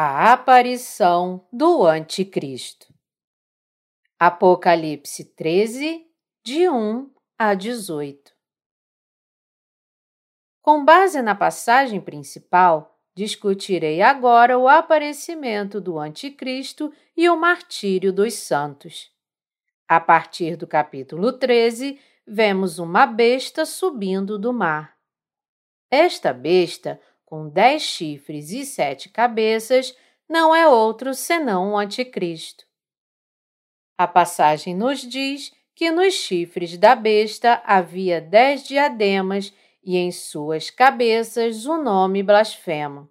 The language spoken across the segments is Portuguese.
A aparição do Anticristo. Apocalipse 13, de 1 a 18. Com base na passagem principal, discutirei agora o aparecimento do Anticristo e o martírio dos santos. A partir do capítulo 13, vemos uma besta subindo do mar. Esta besta com dez chifres e sete cabeças, não é outro senão o Anticristo. A passagem nos diz que nos chifres da besta havia dez diademas e em suas cabeças o nome blasfemo.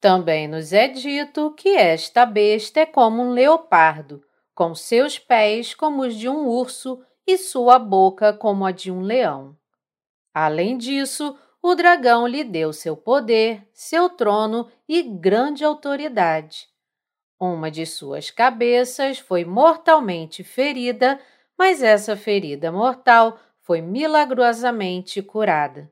Também nos é dito que esta besta é como um leopardo, com seus pés como os de um urso e sua boca como a de um leão. Além disso, o dragão lhe deu seu poder, seu trono e grande autoridade. Uma de suas cabeças foi mortalmente ferida, mas essa ferida mortal foi milagrosamente curada.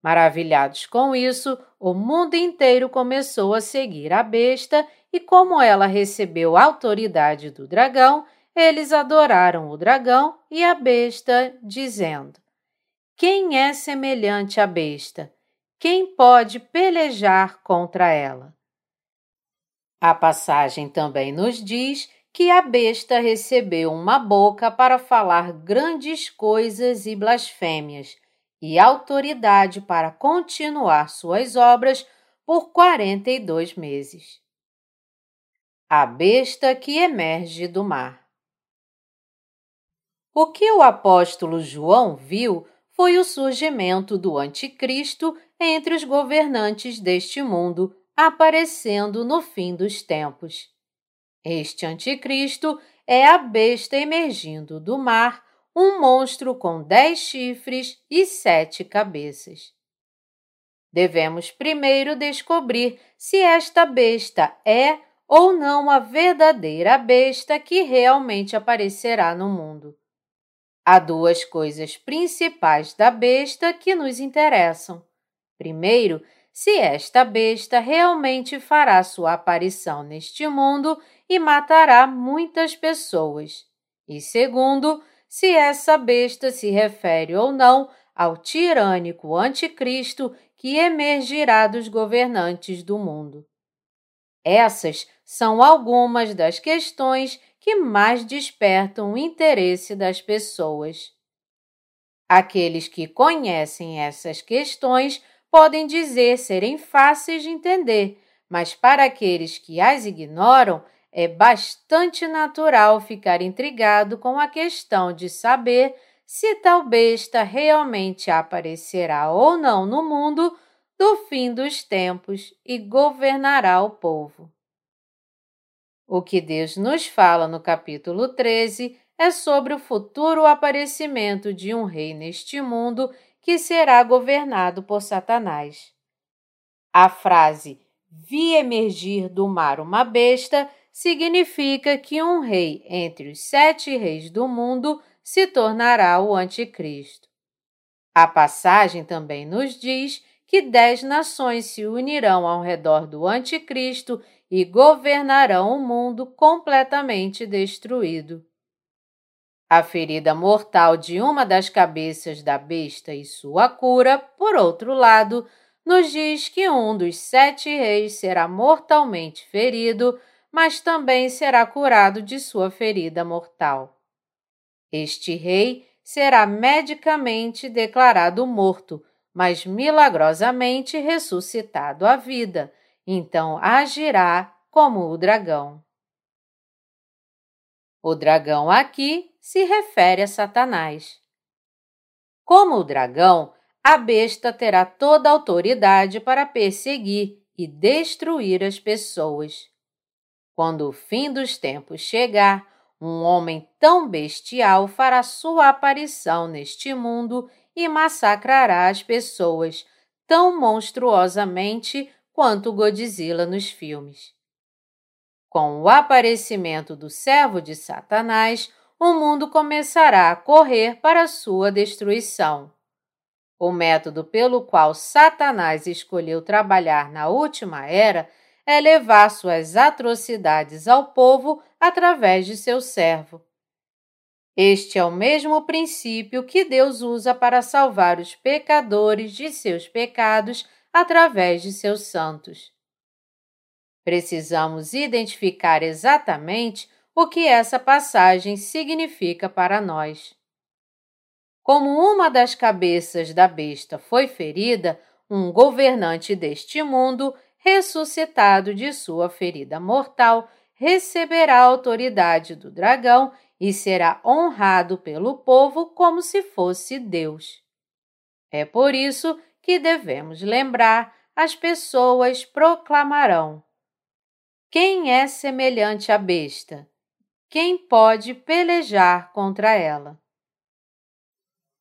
Maravilhados com isso, o mundo inteiro começou a seguir a besta, e como ela recebeu a autoridade do dragão, eles adoraram o dragão e a besta, dizendo: quem é semelhante à besta? Quem pode pelejar contra ela? A passagem também nos diz que a besta recebeu uma boca para falar grandes coisas e blasfêmias, e autoridade para continuar suas obras por quarenta e dois meses. A besta que emerge do mar. O que o apóstolo João viu foi o surgimento do Anticristo entre os governantes deste mundo, aparecendo no fim dos tempos. Este Anticristo é a besta emergindo do mar, um monstro com dez chifres e sete cabeças. Devemos primeiro descobrir se esta besta é ou não a verdadeira besta que realmente aparecerá no mundo. Há duas coisas principais da besta que nos interessam. Primeiro, se esta besta realmente fará sua aparição neste mundo e matará muitas pessoas. E segundo, se essa besta se refere ou não ao tirânico anticristo que emergirá dos governantes do mundo. Essas são algumas das questões que mais despertam o interesse das pessoas. Aqueles que conhecem essas questões podem dizer serem fáceis de entender, mas para aqueles que as ignoram, é bastante natural ficar intrigado com a questão de saber se tal besta realmente aparecerá ou não no mundo do fim dos tempos e governará o povo. O que Deus nos fala no capítulo 13 é sobre o futuro aparecimento de um rei neste mundo que será governado por Satanás. A frase vi emergir do mar uma besta significa que um rei entre os sete reis do mundo se tornará o Anticristo. A passagem também nos diz que dez nações se unirão ao redor do Anticristo e governarão o mundo completamente destruído. A ferida mortal de uma das cabeças da besta e sua cura, por outro lado, nos diz que um dos sete reis será mortalmente ferido, mas também será curado de sua ferida mortal. Este rei será medicamente declarado morto, mas milagrosamente ressuscitado à vida então agirá como o dragão. O dragão aqui se refere a Satanás. Como o dragão, a besta terá toda a autoridade para perseguir e destruir as pessoas. Quando o fim dos tempos chegar, um homem tão bestial fará sua aparição neste mundo e massacrará as pessoas tão monstruosamente quanto Godzilla nos filmes. Com o aparecimento do servo de Satanás, o mundo começará a correr para sua destruição. O método pelo qual Satanás escolheu trabalhar na última era é levar suas atrocidades ao povo através de seu servo. Este é o mesmo princípio que Deus usa para salvar os pecadores de seus pecados através de seus santos. Precisamos identificar exatamente o que essa passagem significa para nós. Como uma das cabeças da besta foi ferida, um governante deste mundo, ressuscitado de sua ferida mortal, receberá a autoridade do dragão e será honrado pelo povo como se fosse Deus. É por isso que devemos lembrar: as pessoas proclamarão: Quem é semelhante à besta? Quem pode pelejar contra ela?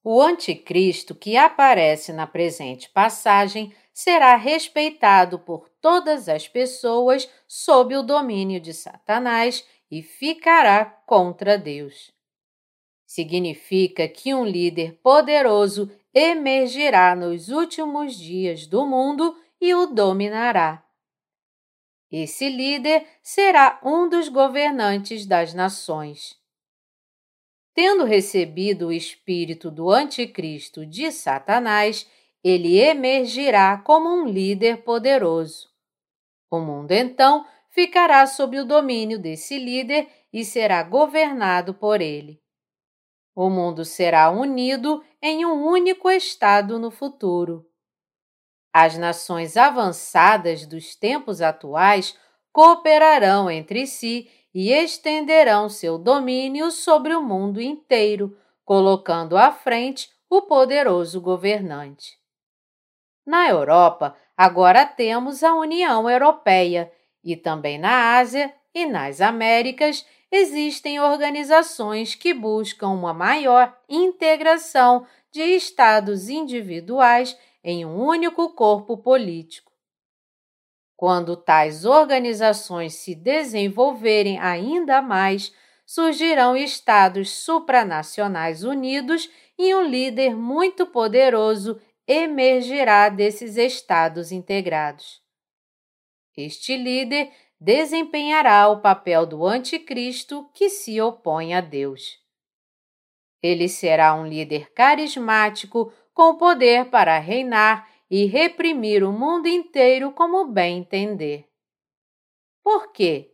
O anticristo que aparece na presente passagem será respeitado por todas as pessoas sob o domínio de Satanás e ficará contra Deus. Significa que um líder poderoso emergirá nos últimos dias do mundo e o dominará. Esse líder será um dos governantes das nações. Tendo recebido o espírito do Anticristo de Satanás, ele emergirá como um líder poderoso. O mundo então ficará sob o domínio desse líder e será governado por ele. O mundo será unido em um único Estado no futuro. As nações avançadas dos tempos atuais cooperarão entre si e estenderão seu domínio sobre o mundo inteiro, colocando à frente o poderoso governante. Na Europa, agora temos a União Europeia e também na Ásia e nas Américas existem organizações que buscam uma maior integração de estados individuais em um único corpo político. Quando tais organizações se desenvolverem ainda mais, surgirão estados supranacionais unidos e um líder muito poderoso emergirá desses estados integrados. Este líder desempenhará o papel do anticristo que se opõe a Deus. Ele será um líder carismático com poder para reinar e reprimir o mundo inteiro como bem entender. Por quê?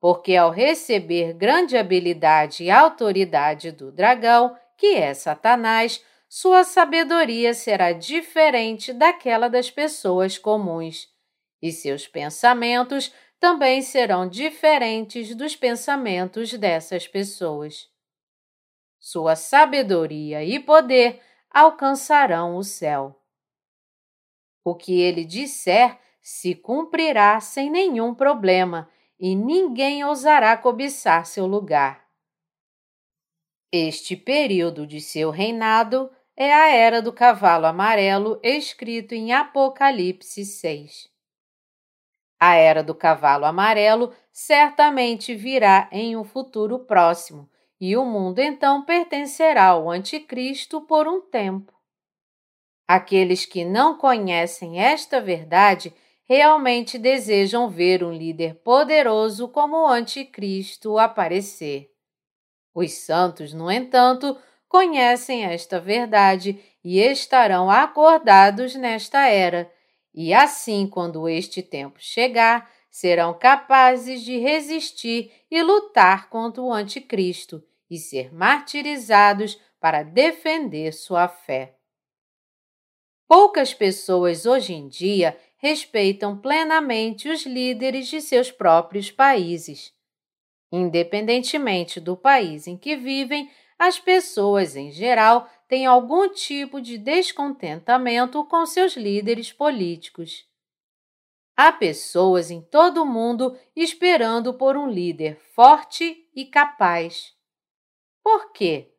Porque ao receber grande habilidade e autoridade do dragão, que é Satanás, sua sabedoria será diferente daquela das pessoas comuns e seus pensamentos também serão diferentes dos pensamentos dessas pessoas. Sua sabedoria e poder alcançarão o céu. O que ele disser se cumprirá sem nenhum problema e ninguém ousará cobiçar seu lugar. Este período de seu reinado é a era do cavalo amarelo escrito em Apocalipse 6. A era do cavalo amarelo certamente virá em um futuro próximo, e o mundo então pertencerá ao Anticristo por um tempo. Aqueles que não conhecem esta verdade realmente desejam ver um líder poderoso como o Anticristo aparecer. Os santos, no entanto, conhecem esta verdade e estarão acordados nesta era e assim, quando este tempo chegar, serão capazes de resistir e lutar contra o Anticristo e ser martirizados para defender sua fé. Poucas pessoas hoje em dia respeitam plenamente os líderes de seus próprios países. Independentemente do país em que vivem, as pessoas em geral têm algum tipo de descontentamento com seus líderes políticos. Há pessoas em todo o mundo esperando por um líder forte e capaz. Por quê?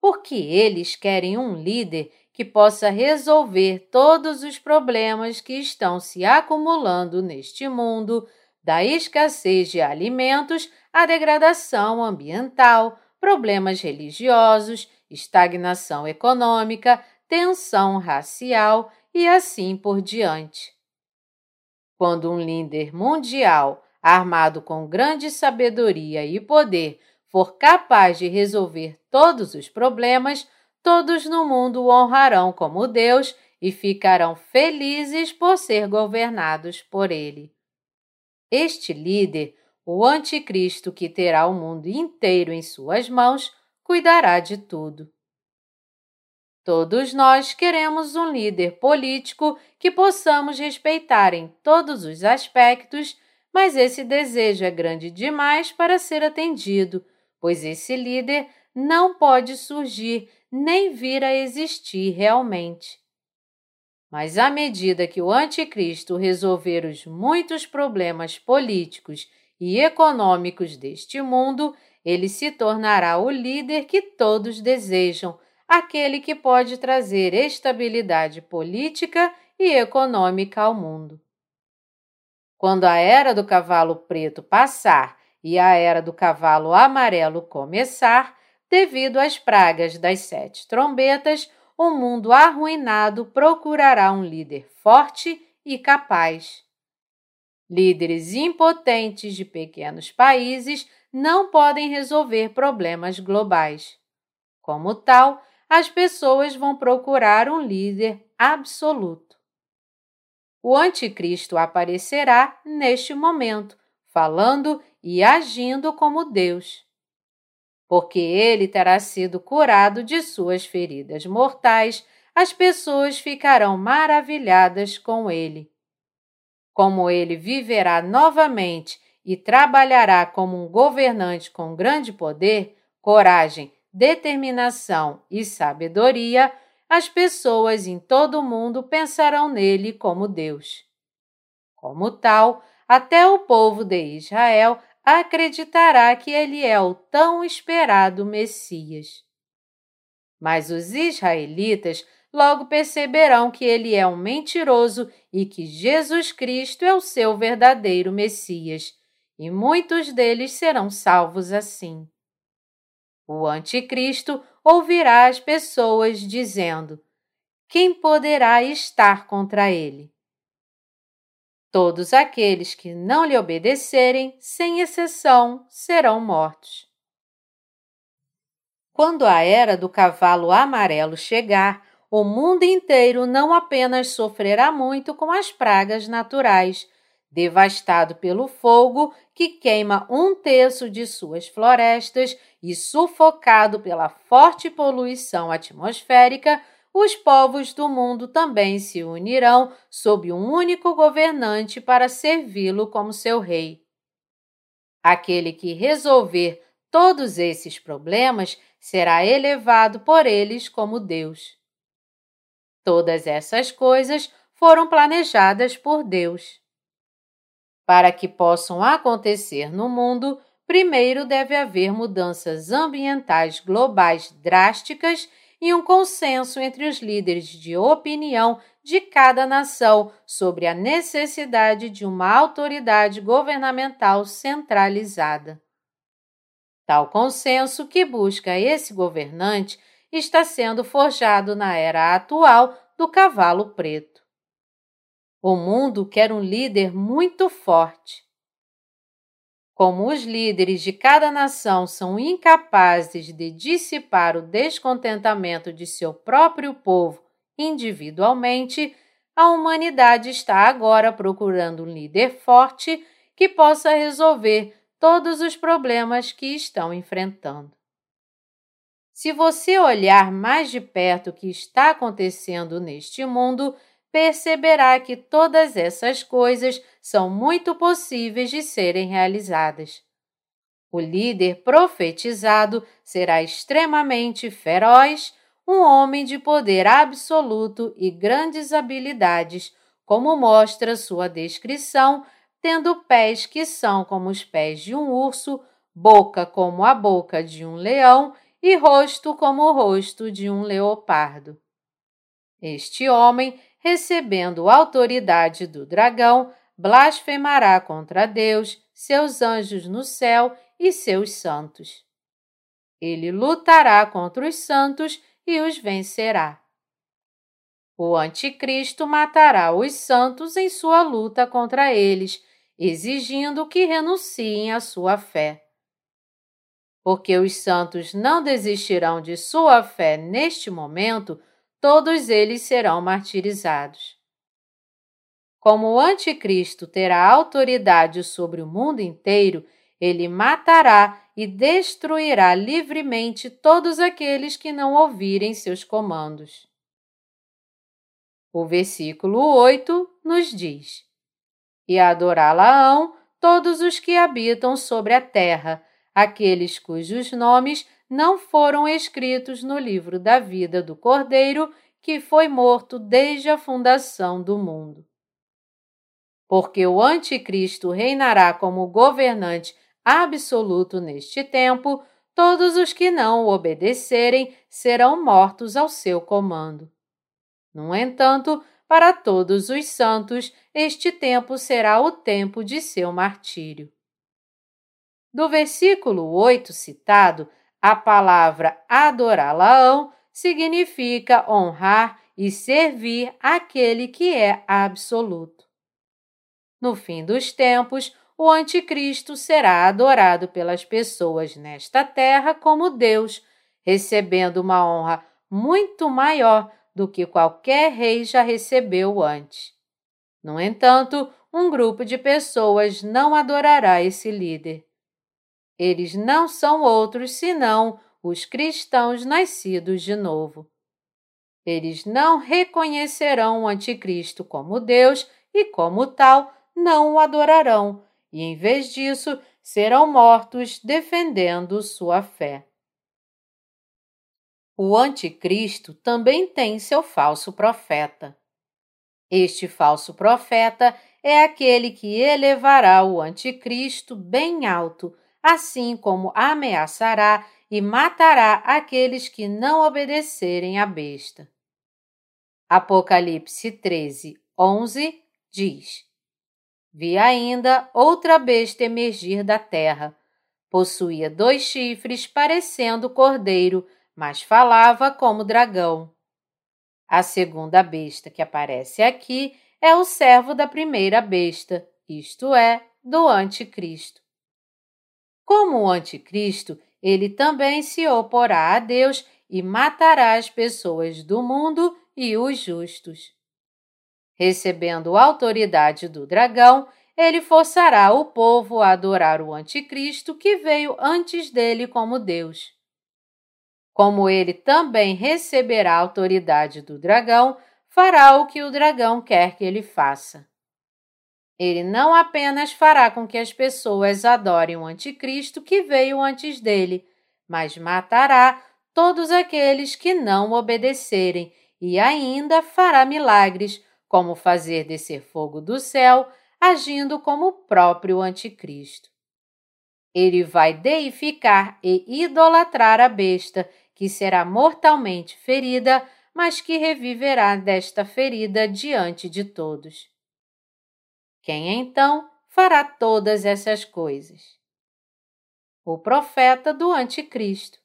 Porque eles querem um líder que possa resolver todos os problemas que estão se acumulando neste mundo, da escassez de alimentos à degradação ambiental, problemas religiosos, estagnação econômica, tensão racial e assim por diante. Quando um líder mundial, armado com grande sabedoria e poder, for capaz de resolver todos os problemas, todos no mundo o honrarão como Deus e ficarão felizes por ser governados por ele. Este líder, o Anticristo que terá o mundo inteiro em suas mãos, cuidará de tudo. Todos nós queremos um líder político que possamos respeitar em todos os aspectos, mas esse desejo é grande demais para ser atendido, pois esse líder não pode surgir nem vir a existir realmente. Mas à medida que o Anticristo resolver os muitos problemas políticos e econômicos deste mundo, ele se tornará o líder que todos desejam aquele que pode trazer estabilidade política e econômica ao mundo. Quando a era do cavalo preto passar e a era do cavalo amarelo começar, devido às pragas das sete trombetas, o mundo arruinado procurará um líder forte e capaz. Líderes impotentes de pequenos países não podem resolver problemas globais. Como tal, as pessoas vão procurar um líder absoluto. O Anticristo aparecerá neste momento, falando e agindo como Deus. Porque ele terá sido curado de suas feridas mortais, as pessoas ficarão maravilhadas com ele. Como ele viverá novamente e trabalhará como um governante com grande poder, coragem determinação e sabedoria, as pessoas em todo o mundo pensarão nele como Deus. Como tal, até o povo de Israel acreditará que ele é o tão esperado Messias. Mas os israelitas logo perceberão que ele é um mentiroso e que Jesus Cristo é o seu verdadeiro Messias, e muitos deles serão salvos assim. O Anticristo ouvirá as pessoas dizendo: Quem poderá estar contra ele? Todos aqueles que não lhe obedecerem, sem exceção, serão mortos. Quando a era do cavalo amarelo chegar, o mundo inteiro não apenas sofrerá muito com as pragas naturais, devastado pelo fogo que queima um terço de suas florestas e sufocado pela forte poluição atmosférica, os povos do mundo também se unirão sob um único governante para servi-lo como seu rei. Aquele que resolver todos esses problemas será elevado por eles como Deus. Todas essas coisas foram planejadas por Deus. Para que possam acontecer no mundo, primeiro deve haver mudanças ambientais globais drásticas e um consenso entre os líderes de opinião de cada nação sobre a necessidade de uma autoridade governamental centralizada. Tal consenso que busca esse governante está sendo forjado na era atual do cavalo preto. O mundo quer um líder muito forte. Como os líderes de cada nação são incapazes de dissipar o descontentamento de seu próprio povo individualmente, a humanidade está agora procurando um líder forte que possa resolver todos os problemas que estão enfrentando. Se você olhar mais de perto o que está acontecendo neste mundo, perceberá que todas essas coisas são muito possíveis de serem realizadas. O líder profetizado será extremamente feroz, um homem de poder absoluto e grandes habilidades, como mostra sua descrição, tendo pés que são como os pés de um urso, boca como a boca de um leão e rosto como o rosto de um leopardo. Este homem recebendo autoridade do dragão, blasfemará contra Deus, seus anjos no céu e seus santos. Ele lutará contra os santos e os vencerá. O Anticristo matará os santos em sua luta contra eles, exigindo que renunciem à sua fé. Porque os santos não desistirão de sua fé neste momento, todos eles serão martirizados. Como o Anticristo terá autoridade sobre o mundo inteiro, ele matará e destruirá livremente todos aqueles que não ouvirem seus comandos. O versículo 8 nos diz: E adorá-la-ão todos os que habitam sobre a terra, aqueles cujos nomes não foram escritos no livro da vida do Cordeiro, que foi morto desde a fundação do mundo porque o Anticristo reinará como governante absoluto neste tempo, todos os que não o obedecerem serão mortos ao seu comando. No entanto, para todos os santos, este tempo será o tempo de seu martírio. Do versículo 8 citado, a palavra adorá-laão significa honrar e servir aquele que é absoluto. No fim dos tempos, o Anticristo será adorado pelas pessoas nesta terra como Deus, recebendo uma honra muito maior do que qualquer rei já recebeu antes. No entanto, um grupo de pessoas não adorará esse líder. Eles não são outros senão os cristãos nascidos de novo. Eles não reconhecerão o Anticristo como Deus e, como tal, não o adorarão e, em vez disso, serão mortos defendendo sua fé. O Anticristo também tem seu falso profeta. Este falso profeta é aquele que elevará o Anticristo bem alto, assim como ameaçará e matará aqueles que não obedecerem à besta. Apocalipse 13, 11 diz: Vi ainda outra besta emergir da terra. Possuía dois chifres, parecendo cordeiro, mas falava como dragão. A segunda besta que aparece aqui é o servo da primeira besta, isto é, do Anticristo. Como o Anticristo, ele também se oporá a Deus e matará as pessoas do mundo e os justos. Recebendo autoridade do dragão, ele forçará o povo a adorar o Anticristo que veio antes dele como Deus. Como ele também receberá autoridade do dragão, fará o que o dragão quer que ele faça. Ele não apenas fará com que as pessoas adorem o Anticristo que veio antes dele, mas matará todos aqueles que não obedecerem e ainda fará milagres como fazer descer fogo do céu, agindo como o próprio Anticristo. Ele vai deificar e idolatrar a besta, que será mortalmente ferida, mas que reviverá desta ferida diante de todos. Quem então fará todas essas coisas? O profeta do Anticristo.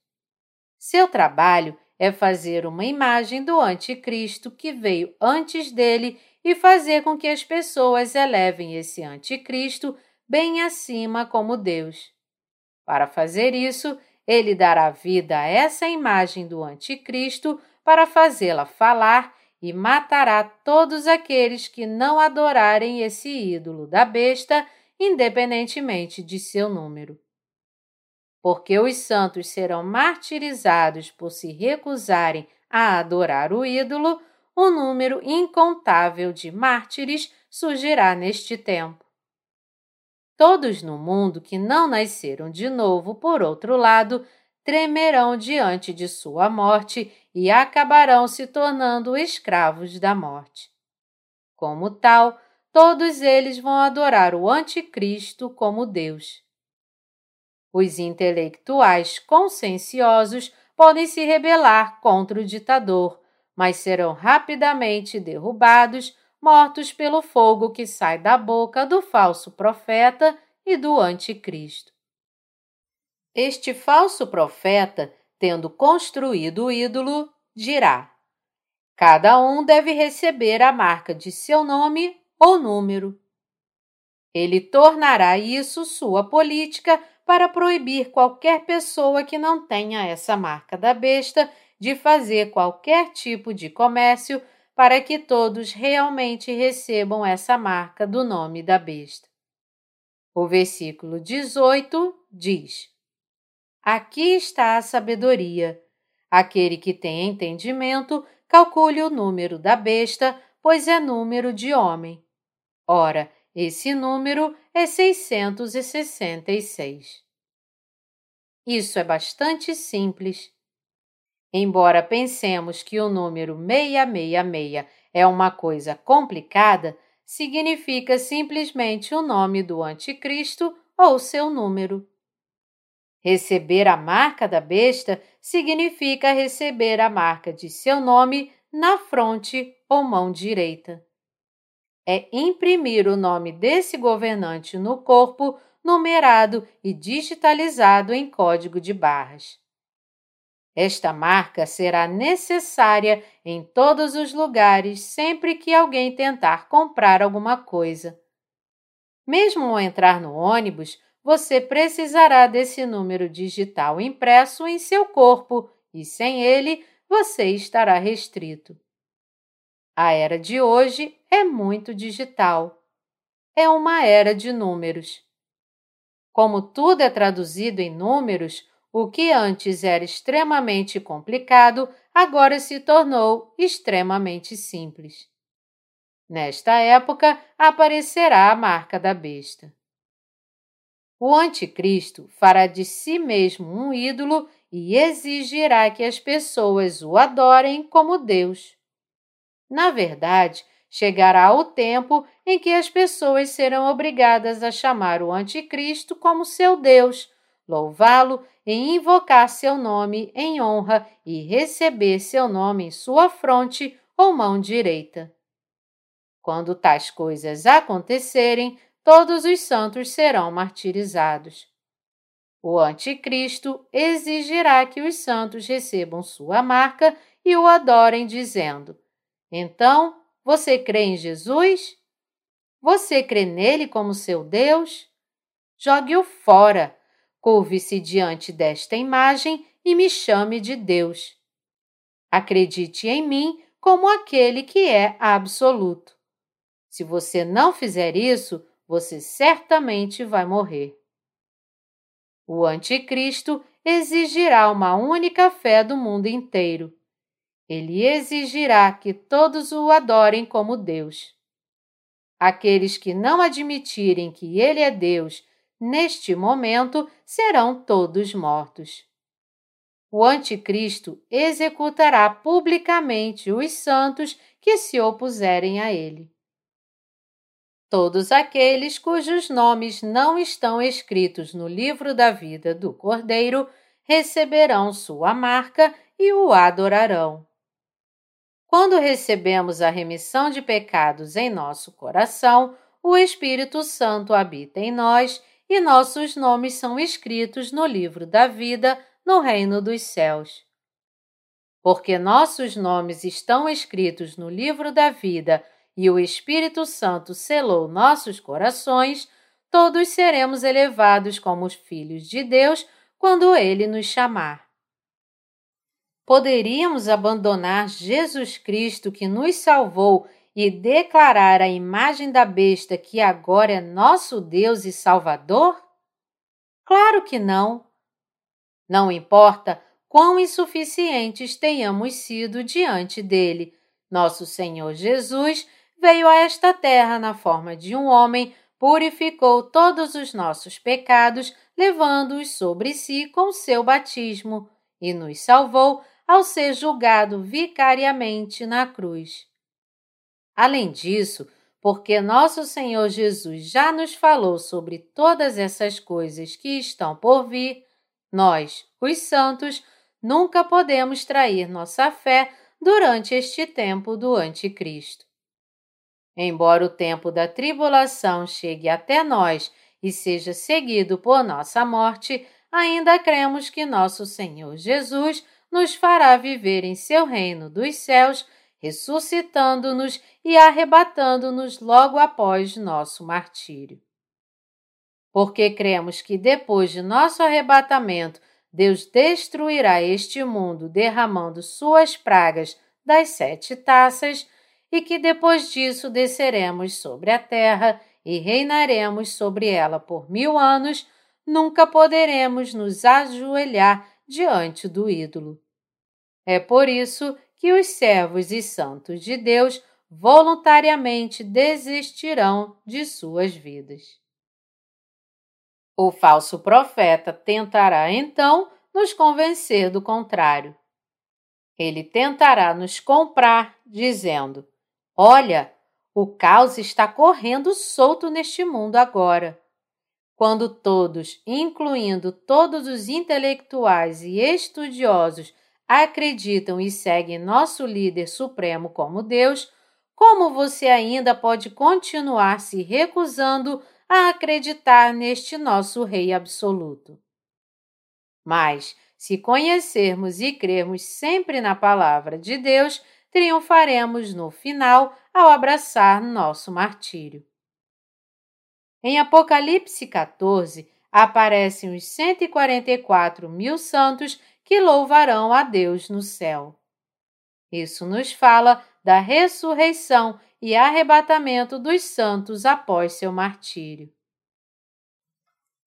Seu trabalho é fazer uma imagem do Anticristo que veio antes dele e fazer com que as pessoas elevem esse Anticristo bem acima como Deus. Para fazer isso, ele dará vida a essa imagem do Anticristo para fazê-la falar e matará todos aqueles que não adorarem esse ídolo da besta, independentemente de seu número porque os santos serão martirizados por se recusarem a adorar o ídolo, um número incontável de mártires surgirá neste tempo. Todos no mundo que não nasceram de novo, por outro lado, tremerão diante de sua morte e acabarão se tornando escravos da morte. Como tal, todos eles vão adorar o Anticristo como Deus. Os intelectuais conscienciosos podem se rebelar contra o ditador, mas serão rapidamente derrubados, mortos pelo fogo que sai da boca do falso profeta e do anticristo. Este falso profeta, tendo construído o ídolo, dirá: Cada um deve receber a marca de seu nome ou número. Ele tornará isso sua política para proibir qualquer pessoa que não tenha essa marca da besta de fazer qualquer tipo de comércio para que todos realmente recebam essa marca do nome da besta. O versículo 18 diz: Aqui está a sabedoria. Aquele que tem entendimento, calcule o número da besta, pois é número de homem. Ora, esse número é 666. Isso é bastante simples. Embora pensemos que o número 666 é uma coisa complicada, significa simplesmente o nome do Anticristo ou seu número. Receber a marca da besta significa receber a marca de seu nome na fronte ou mão direita. É imprimir o nome desse governante no corpo, numerado e digitalizado em código de barras. Esta marca será necessária em todos os lugares sempre que alguém tentar comprar alguma coisa. Mesmo ao entrar no ônibus, você precisará desse número digital impresso em seu corpo e sem ele você estará restrito. A era de hoje é muito digital. É uma era de números. Como tudo é traduzido em números, o que antes era extremamente complicado agora se tornou extremamente simples. Nesta época aparecerá a marca da besta. O Anticristo fará de si mesmo um ídolo e exigirá que as pessoas o adorem como Deus. Na verdade, chegará o tempo em que as pessoas serão obrigadas a chamar o Anticristo como seu Deus, louvá-lo e invocar seu nome em honra e receber seu nome em sua fronte ou mão direita. Quando tais coisas acontecerem, todos os santos serão martirizados. O Anticristo exigirá que os santos recebam sua marca e o adorem, dizendo: Então, você crê em Jesus? Você crê nele como seu Deus? Jogue-o fora, curve-se diante desta imagem e me chame de Deus. Acredite em mim como aquele que é absoluto. Se você não fizer isso, você certamente vai morrer. O Anticristo exigirá uma única fé do mundo inteiro. Ele exigirá que todos o adorem como Deus. Aqueles que não admitirem que ele é Deus neste momento serão todos mortos. O Anticristo executará publicamente os santos que se opuserem a ele. Todos aqueles cujos nomes não estão escritos no livro da vida do Cordeiro receberão sua marca e o adorarão. Quando recebemos a remissão de pecados em nosso coração, o Espírito Santo habita em nós e nossos nomes são escritos no livro da vida no reino dos céus. Porque nossos nomes estão escritos no livro da vida e o Espírito Santo selou nossos corações, todos seremos elevados como os filhos de Deus quando ele nos chamar. Poderíamos abandonar Jesus Cristo que nos salvou e declarar a imagem da besta que agora é nosso Deus e Salvador? Claro que não. Não importa quão insuficientes tenhamos sido diante dele, nosso Senhor Jesus veio a esta terra na forma de um homem, purificou todos os nossos pecados, levando-os sobre si com seu batismo, e nos salvou ao ser julgado vicariamente na cruz. Além disso, porque nosso Senhor Jesus já nos falou sobre todas essas coisas que estão por vir, nós, os santos, nunca podemos trair nossa fé durante este tempo do Anticristo. Embora o tempo da tribulação chegue até nós e seja seguido por nossa morte, ainda cremos que nosso Senhor Jesus nos fará viver em seu reino dos céus ressuscitando-nos e arrebatando-nos logo após nosso martírio. Porque cremos que depois de nosso arrebatamento, Deus destruirá este mundo derramando suas pragas das sete taças, e que depois disso desceremos sobre a terra e reinaremos sobre ela por mil anos, nunca poderemos nos ajoelhar diante do ídolo. É por isso que os servos e santos de Deus voluntariamente desistirão de suas vidas. O falso profeta tentará então nos convencer do contrário. Ele tentará nos comprar, dizendo: Olha, o caos está correndo solto neste mundo agora. Quando todos, incluindo todos os intelectuais e estudiosos, acreditam e seguem nosso líder supremo como Deus, como você ainda pode continuar se recusando a acreditar neste nosso Rei absoluto? Mas, se conhecermos e crermos sempre na palavra de Deus, triunfaremos no final ao abraçar nosso martírio. Em Apocalipse 14, aparecem os 144 mil santos que louvarão a Deus no céu. Isso nos fala da ressurreição e arrebatamento dos santos após seu martírio.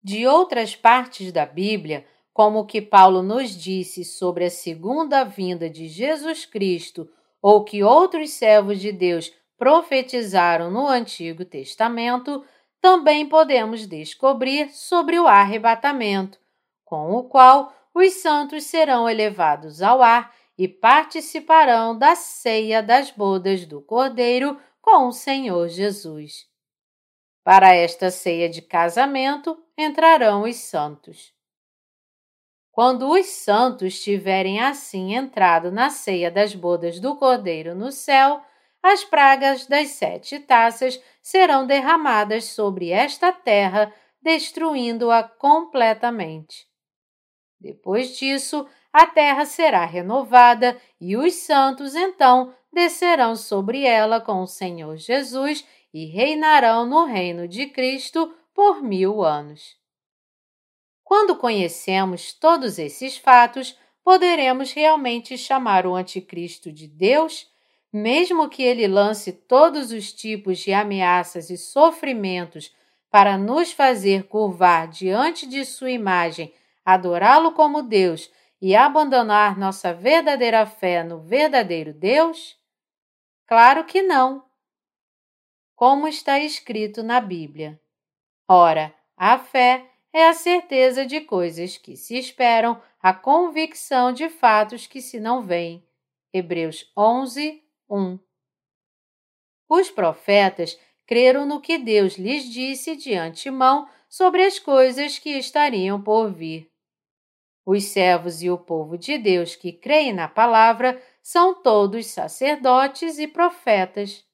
De outras partes da Bíblia, como o que Paulo nos disse sobre a segunda vinda de Jesus Cristo, ou que outros servos de Deus profetizaram no Antigo Testamento, também podemos descobrir sobre o arrebatamento, com o qual os santos serão elevados ao ar e participarão da ceia das bodas do Cordeiro com o Senhor Jesus. Para esta ceia de casamento entrarão os santos. Quando os santos tiverem assim entrado na ceia das bodas do Cordeiro no céu, as pragas das sete taças serão derramadas sobre esta terra, destruindo-a completamente. Depois disso, a terra será renovada e os santos então descerão sobre ela com o Senhor Jesus e reinarão no reino de Cristo por mil anos. Quando conhecemos todos esses fatos, poderemos realmente chamar o Anticristo de Deus, mesmo que ele lance todos os tipos de ameaças e sofrimentos para nos fazer curvar diante de sua imagem adorá-lo como Deus e abandonar nossa verdadeira fé no verdadeiro Deus? Claro que não. Como está escrito na Bíblia. Ora, a fé é a certeza de coisas que se esperam, a convicção de fatos que se não veem. Hebreus 11, 1. Os profetas creram no que Deus lhes disse de antemão sobre as coisas que estariam por vir. Os servos e o povo de Deus que creem na palavra são todos sacerdotes e profetas.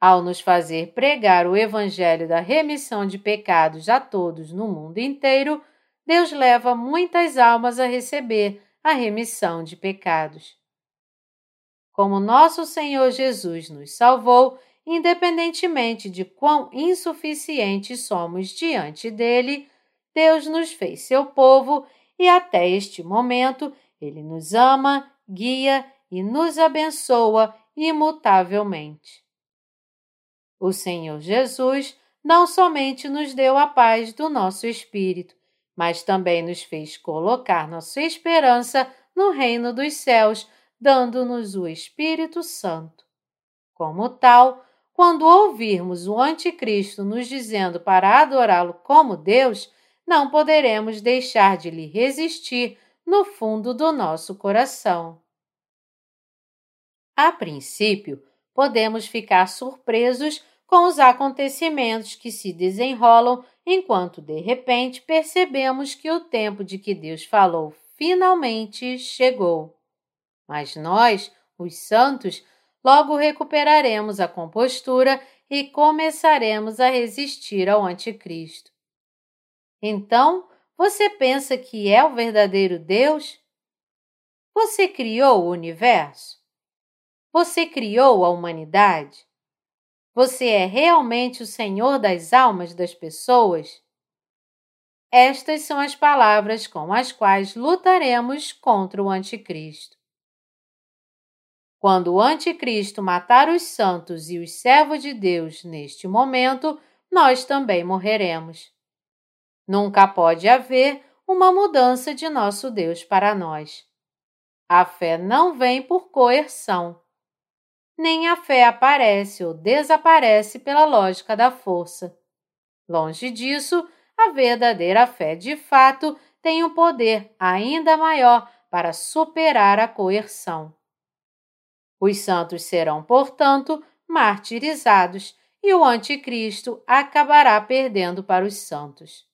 Ao nos fazer pregar o Evangelho da remissão de pecados a todos no mundo inteiro, Deus leva muitas almas a receber a remissão de pecados. Como nosso Senhor Jesus nos salvou, independentemente de quão insuficientes somos diante dele, Deus nos fez seu povo e até este momento ele nos ama, guia e nos abençoa imutavelmente. O Senhor Jesus não somente nos deu a paz do nosso espírito, mas também nos fez colocar nossa esperança no reino dos céus, dando-nos o Espírito Santo. Como tal, quando ouvirmos o Anticristo nos dizendo para adorá-lo como Deus, não poderemos deixar de lhe resistir no fundo do nosso coração. A princípio, podemos ficar surpresos com os acontecimentos que se desenrolam enquanto de repente percebemos que o tempo de que Deus falou finalmente chegou. Mas nós, os santos, logo recuperaremos a compostura e começaremos a resistir ao Anticristo. Então, você pensa que é o verdadeiro Deus? Você criou o universo? Você criou a humanidade? Você é realmente o Senhor das almas das pessoas? Estas são as palavras com as quais lutaremos contra o Anticristo. Quando o Anticristo matar os santos e os servos de Deus neste momento, nós também morreremos. Nunca pode haver uma mudança de nosso Deus para nós. A fé não vem por coerção. Nem a fé aparece ou desaparece pela lógica da força. Longe disso, a verdadeira fé de fato tem um poder ainda maior para superar a coerção. Os santos serão, portanto, martirizados e o Anticristo acabará perdendo para os santos.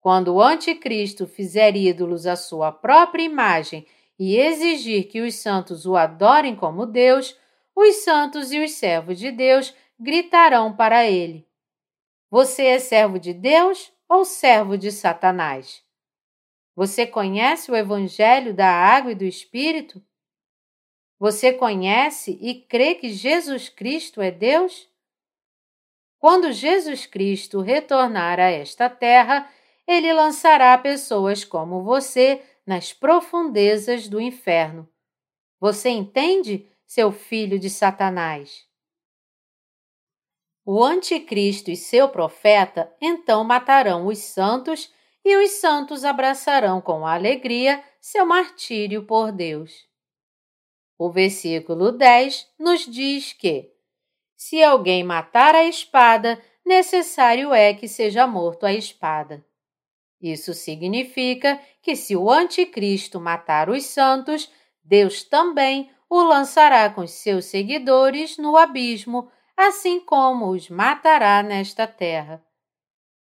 Quando o Anticristo fizer ídolos à sua própria imagem e exigir que os santos o adorem como Deus, os santos e os servos de Deus gritarão para ele: Você é servo de Deus ou servo de Satanás? Você conhece o Evangelho da água e do Espírito? Você conhece e crê que Jesus Cristo é Deus? Quando Jesus Cristo retornar a esta terra, ele lançará pessoas como você nas profundezas do inferno. Você entende, seu filho de Satanás? O Anticristo e seu profeta então matarão os santos e os santos abraçarão com alegria seu martírio por Deus. O versículo 10 nos diz que, se alguém matar a espada, necessário é que seja morto a espada. Isso significa que se o Anticristo matar os santos, Deus também o lançará com seus seguidores no abismo, assim como os matará nesta terra.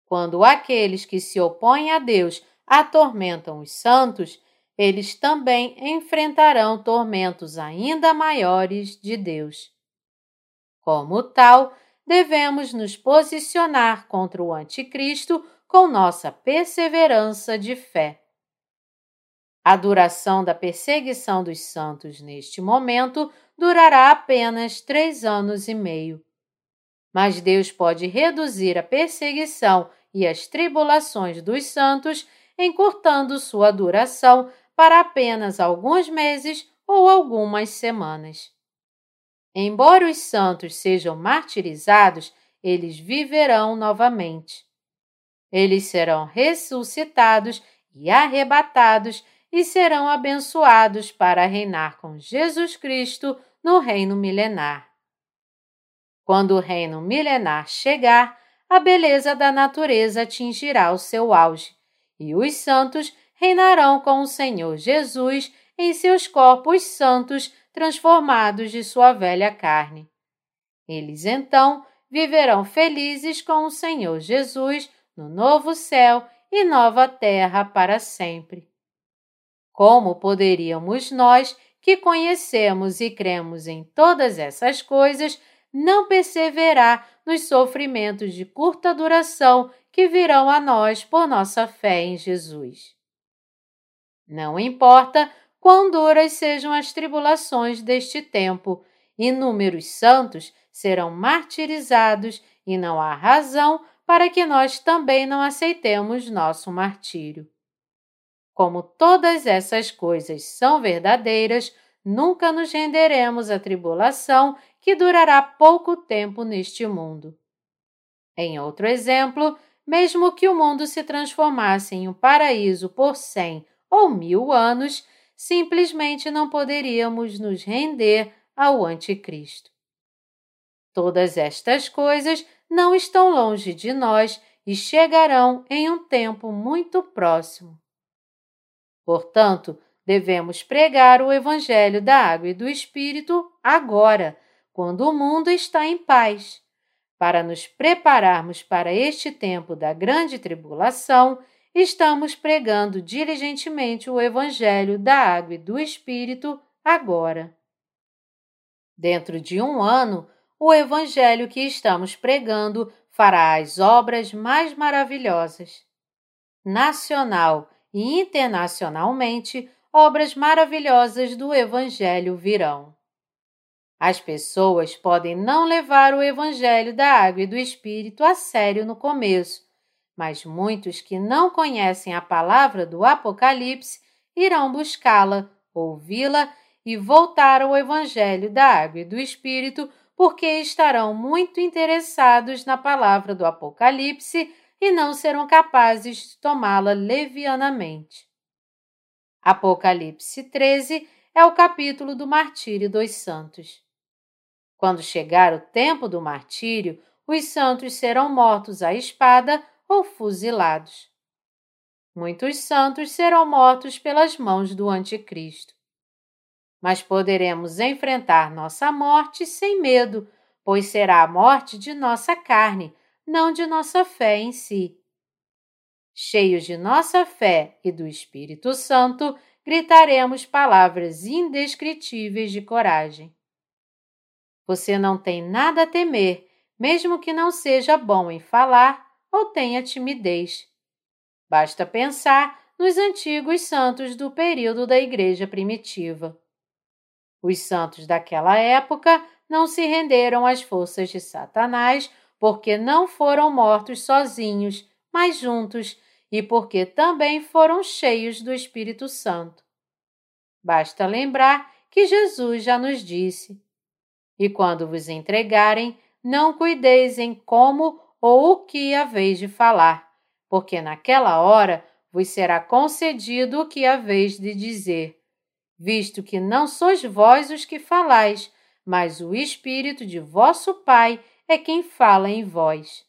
Quando aqueles que se opõem a Deus atormentam os santos, eles também enfrentarão tormentos ainda maiores de Deus. Como tal, devemos nos posicionar contra o Anticristo com nossa perseverança de fé. A duração da perseguição dos santos neste momento durará apenas três anos e meio. Mas Deus pode reduzir a perseguição e as tribulações dos santos, encurtando sua duração para apenas alguns meses ou algumas semanas. Embora os santos sejam martirizados, eles viverão novamente. Eles serão ressuscitados e arrebatados e serão abençoados para reinar com Jesus Cristo no reino milenar. Quando o reino milenar chegar, a beleza da natureza atingirá o seu auge, e os santos reinarão com o Senhor Jesus em seus corpos santos transformados de sua velha carne. Eles então viverão felizes com o Senhor Jesus no novo céu e nova terra para sempre. Como poderíamos nós, que conhecemos e cremos em todas essas coisas, não perseverar nos sofrimentos de curta duração que virão a nós por nossa fé em Jesus? Não importa quão duras sejam as tribulações deste tempo, inúmeros santos serão martirizados e não há razão para que nós também não aceitemos nosso martírio. Como todas essas coisas são verdadeiras, nunca nos renderemos à tribulação que durará pouco tempo neste mundo. Em outro exemplo, mesmo que o mundo se transformasse em um paraíso por cem ou mil anos, simplesmente não poderíamos nos render ao Anticristo. Todas estas coisas não estão longe de nós e chegarão em um tempo muito próximo. Portanto, devemos pregar o Evangelho da Água e do Espírito agora, quando o mundo está em paz, para nos prepararmos para este tempo da grande tribulação. Estamos pregando diligentemente o Evangelho da Água e do Espírito agora. Dentro de um ano, o Evangelho que estamos pregando fará as obras mais maravilhosas. Nacional e internacionalmente, obras maravilhosas do Evangelho virão. As pessoas podem não levar o Evangelho da Água e do Espírito a sério no começo, mas muitos que não conhecem a palavra do Apocalipse irão buscá-la, ouvi-la e voltar ao Evangelho da Água e do Espírito, porque estarão muito interessados na palavra do Apocalipse e não serão capazes de tomá-la levianamente. Apocalipse 13 é o capítulo do martírio dos santos. Quando chegar o tempo do martírio, os santos serão mortos à espada ou fuzilados. Muitos santos serão mortos pelas mãos do Anticristo. Mas poderemos enfrentar nossa morte sem medo, pois será a morte de nossa carne, não de nossa fé em si. Cheios de nossa fé e do Espírito Santo, gritaremos palavras indescritíveis de coragem. Você não tem nada a temer, mesmo que não seja bom em falar ou tenha timidez. Basta pensar nos antigos santos do período da Igreja primitiva. Os santos daquela época não se renderam às forças de Satanás porque não foram mortos sozinhos, mas juntos, e porque também foram cheios do Espírito Santo. Basta lembrar que Jesus já nos disse: E quando vos entregarem, não cuideis em como ou o que haveis de falar, porque naquela hora vos será concedido o que haveis de dizer, visto que não sois vós os que falais, mas o Espírito de vosso Pai é quem fala em vós.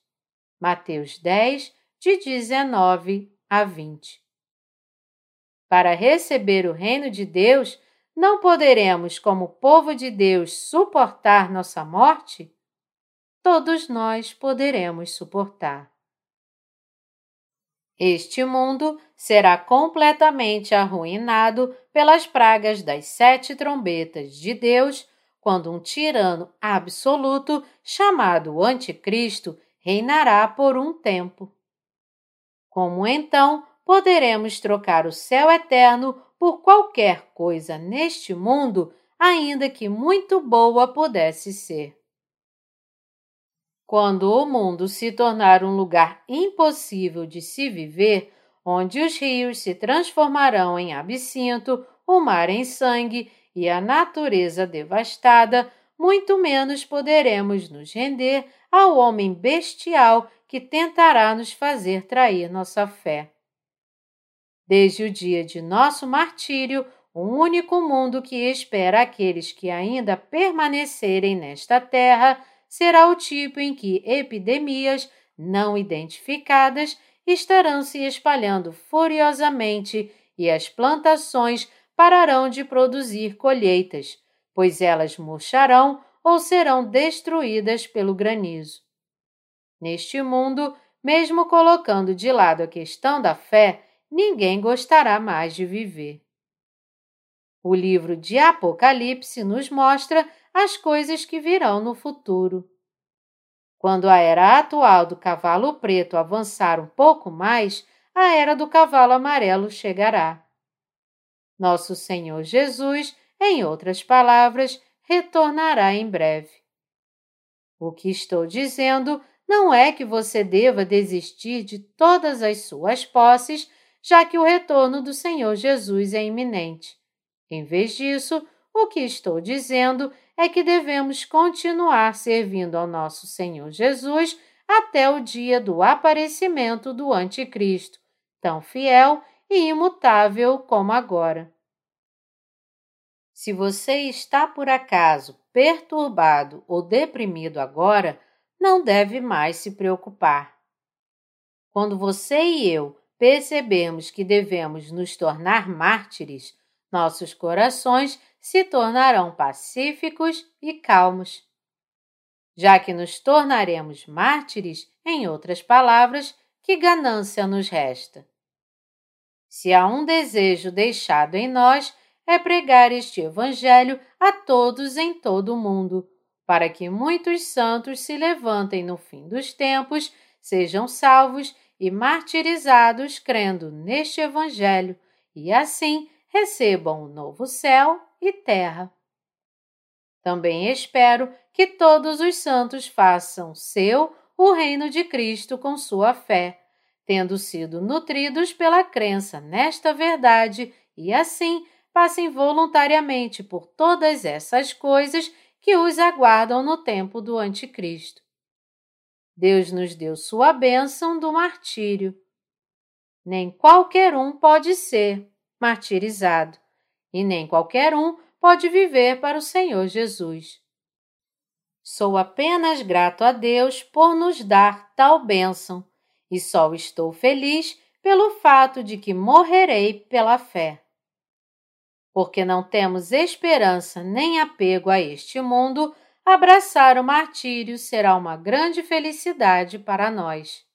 Mateus 10, de 19 a 20. Para receber o reino de Deus, não poderemos, como povo de Deus, suportar nossa morte? Todos nós poderemos suportar. Este mundo será completamente arruinado pelas pragas das sete trombetas de Deus quando um tirano absoluto chamado Anticristo reinará por um tempo. Como então poderemos trocar o céu eterno por qualquer coisa neste mundo, ainda que muito boa pudesse ser? Quando o mundo se tornar um lugar impossível de se viver, onde os rios se transformarão em absinto, o mar em sangue e a natureza devastada, muito menos poderemos nos render ao homem bestial que tentará nos fazer trair nossa fé. Desde o dia de nosso martírio, o único mundo que espera aqueles que ainda permanecerem nesta terra será o tipo em que epidemias não identificadas estarão se espalhando furiosamente e as plantações pararão de produzir colheitas, pois elas murcharão ou serão destruídas pelo granizo. Neste mundo, mesmo colocando de lado a questão da fé, ninguém gostará mais de viver. O livro de Apocalipse nos mostra as coisas que virão no futuro. Quando a era atual do cavalo preto avançar um pouco mais, a era do cavalo amarelo chegará. Nosso Senhor Jesus, em outras palavras, retornará em breve. O que estou dizendo não é que você deva desistir de todas as suas posses, já que o retorno do Senhor Jesus é iminente. Em vez disso, o que estou dizendo é que devemos continuar servindo ao nosso Senhor Jesus até o dia do aparecimento do Anticristo, tão fiel e imutável como agora. Se você está por acaso perturbado ou deprimido agora, não deve mais se preocupar. Quando você e eu percebemos que devemos nos tornar mártires, nossos corações se tornarão pacíficos e calmos. Já que nos tornaremos mártires, em outras palavras, que ganância nos resta? Se há um desejo deixado em nós, é pregar este Evangelho a todos em todo o mundo, para que muitos santos se levantem no fim dos tempos, sejam salvos e martirizados crendo neste Evangelho, e assim recebam o novo céu e terra. Também espero que todos os santos façam seu o reino de Cristo com sua fé, tendo sido nutridos pela crença nesta verdade e assim passem voluntariamente por todas essas coisas que os aguardam no tempo do Anticristo. Deus nos deu sua bênção do martírio. Nem qualquer um pode ser martirizado, e nem qualquer um pode viver para o Senhor Jesus. Sou apenas grato a Deus por nos dar tal bênção, e só estou feliz pelo fato de que morrerei pela fé porque não temos esperança nem apego a este mundo, abraçar o martírio será uma grande felicidade para nós.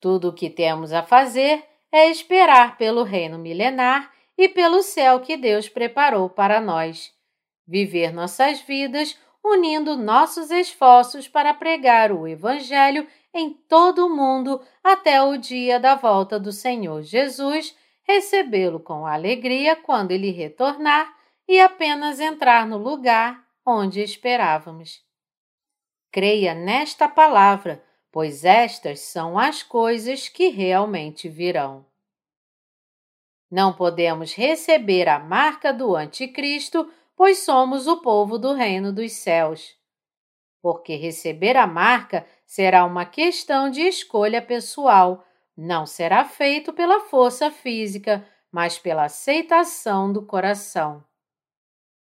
Tudo o que temos a fazer é esperar pelo reino milenar e pelo céu que Deus preparou para nós. Viver nossas vidas unindo nossos esforços para pregar o Evangelho em todo o mundo até o dia da volta do Senhor Jesus recebê-lo com alegria quando ele retornar e apenas entrar no lugar onde esperávamos. Creia nesta palavra, pois estas são as coisas que realmente virão. Não podemos receber a marca do Anticristo, pois somos o povo do reino dos céus. Porque receber a marca será uma questão de escolha pessoal não será feito pela força física, mas pela aceitação do coração.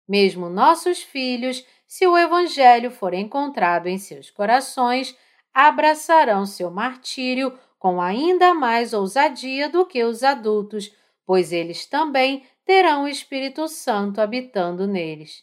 Mesmo nossos filhos, se o Evangelho for encontrado em seus corações, abraçarão seu martírio com ainda mais ousadia do que os adultos, pois eles também terão o Espírito Santo habitando neles.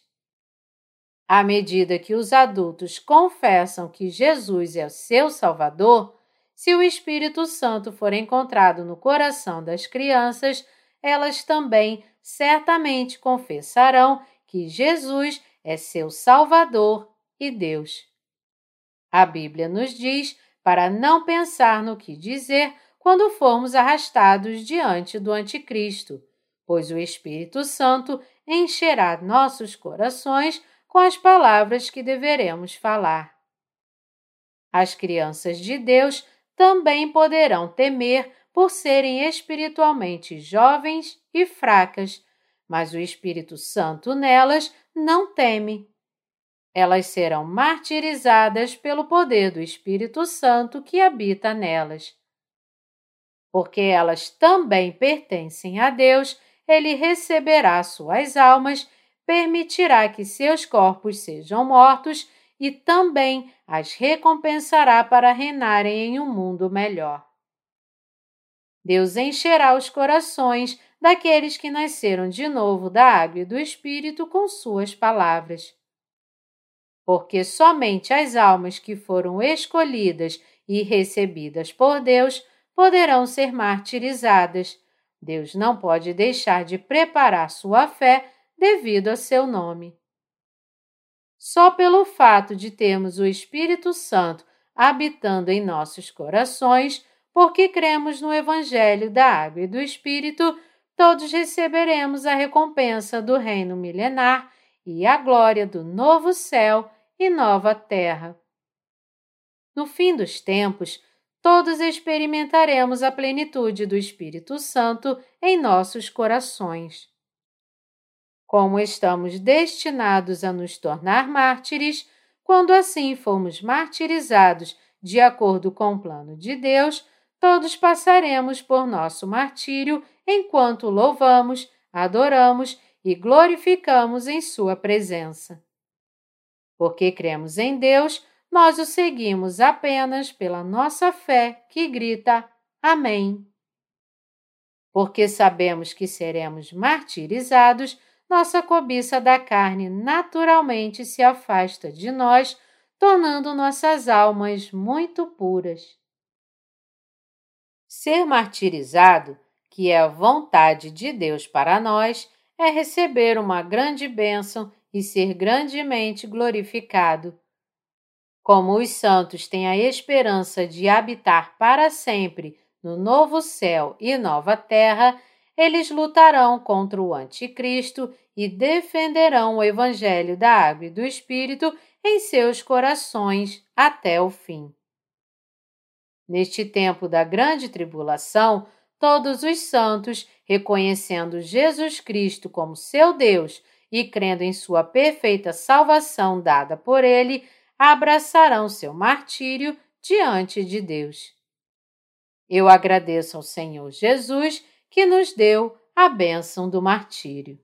À medida que os adultos confessam que Jesus é o seu Salvador, se o Espírito Santo for encontrado no coração das crianças, elas também certamente confessarão que Jesus é seu Salvador e Deus. A Bíblia nos diz para não pensar no que dizer quando formos arrastados diante do Anticristo, pois o Espírito Santo encherá nossos corações com as palavras que deveremos falar. As crianças de Deus também poderão temer por serem espiritualmente jovens e fracas, mas o Espírito Santo nelas não teme. Elas serão martirizadas pelo poder do Espírito Santo que habita nelas. Porque elas também pertencem a Deus, ele receberá suas almas, permitirá que seus corpos sejam mortos e também as recompensará para reinarem em um mundo melhor. Deus encherá os corações daqueles que nasceram de novo da água e do Espírito com suas palavras. Porque somente as almas que foram escolhidas e recebidas por Deus poderão ser martirizadas. Deus não pode deixar de preparar sua fé devido a seu nome. Só pelo fato de termos o Espírito Santo habitando em nossos corações, porque cremos no Evangelho da Água e do Espírito, todos receberemos a recompensa do reino milenar e a glória do novo céu e nova terra. No fim dos tempos, todos experimentaremos a plenitude do Espírito Santo em nossos corações. Como estamos destinados a nos tornar mártires, quando assim formos martirizados de acordo com o plano de Deus, todos passaremos por nosso martírio enquanto louvamos, adoramos e glorificamos em Sua presença. Porque cremos em Deus, nós o seguimos apenas pela nossa fé que grita Amém. Porque sabemos que seremos martirizados, nossa cobiça da carne naturalmente se afasta de nós, tornando nossas almas muito puras. Ser martirizado, que é a vontade de Deus para nós, é receber uma grande bênção e ser grandemente glorificado. Como os santos têm a esperança de habitar para sempre no novo céu e nova terra, eles lutarão contra o Anticristo e defenderão o Evangelho da Água e do Espírito em seus corações até o fim. Neste tempo da grande tribulação, todos os santos, reconhecendo Jesus Cristo como seu Deus e crendo em sua perfeita salvação dada por ele, abraçarão seu martírio diante de Deus. Eu agradeço ao Senhor Jesus que nos deu a bênção do martírio.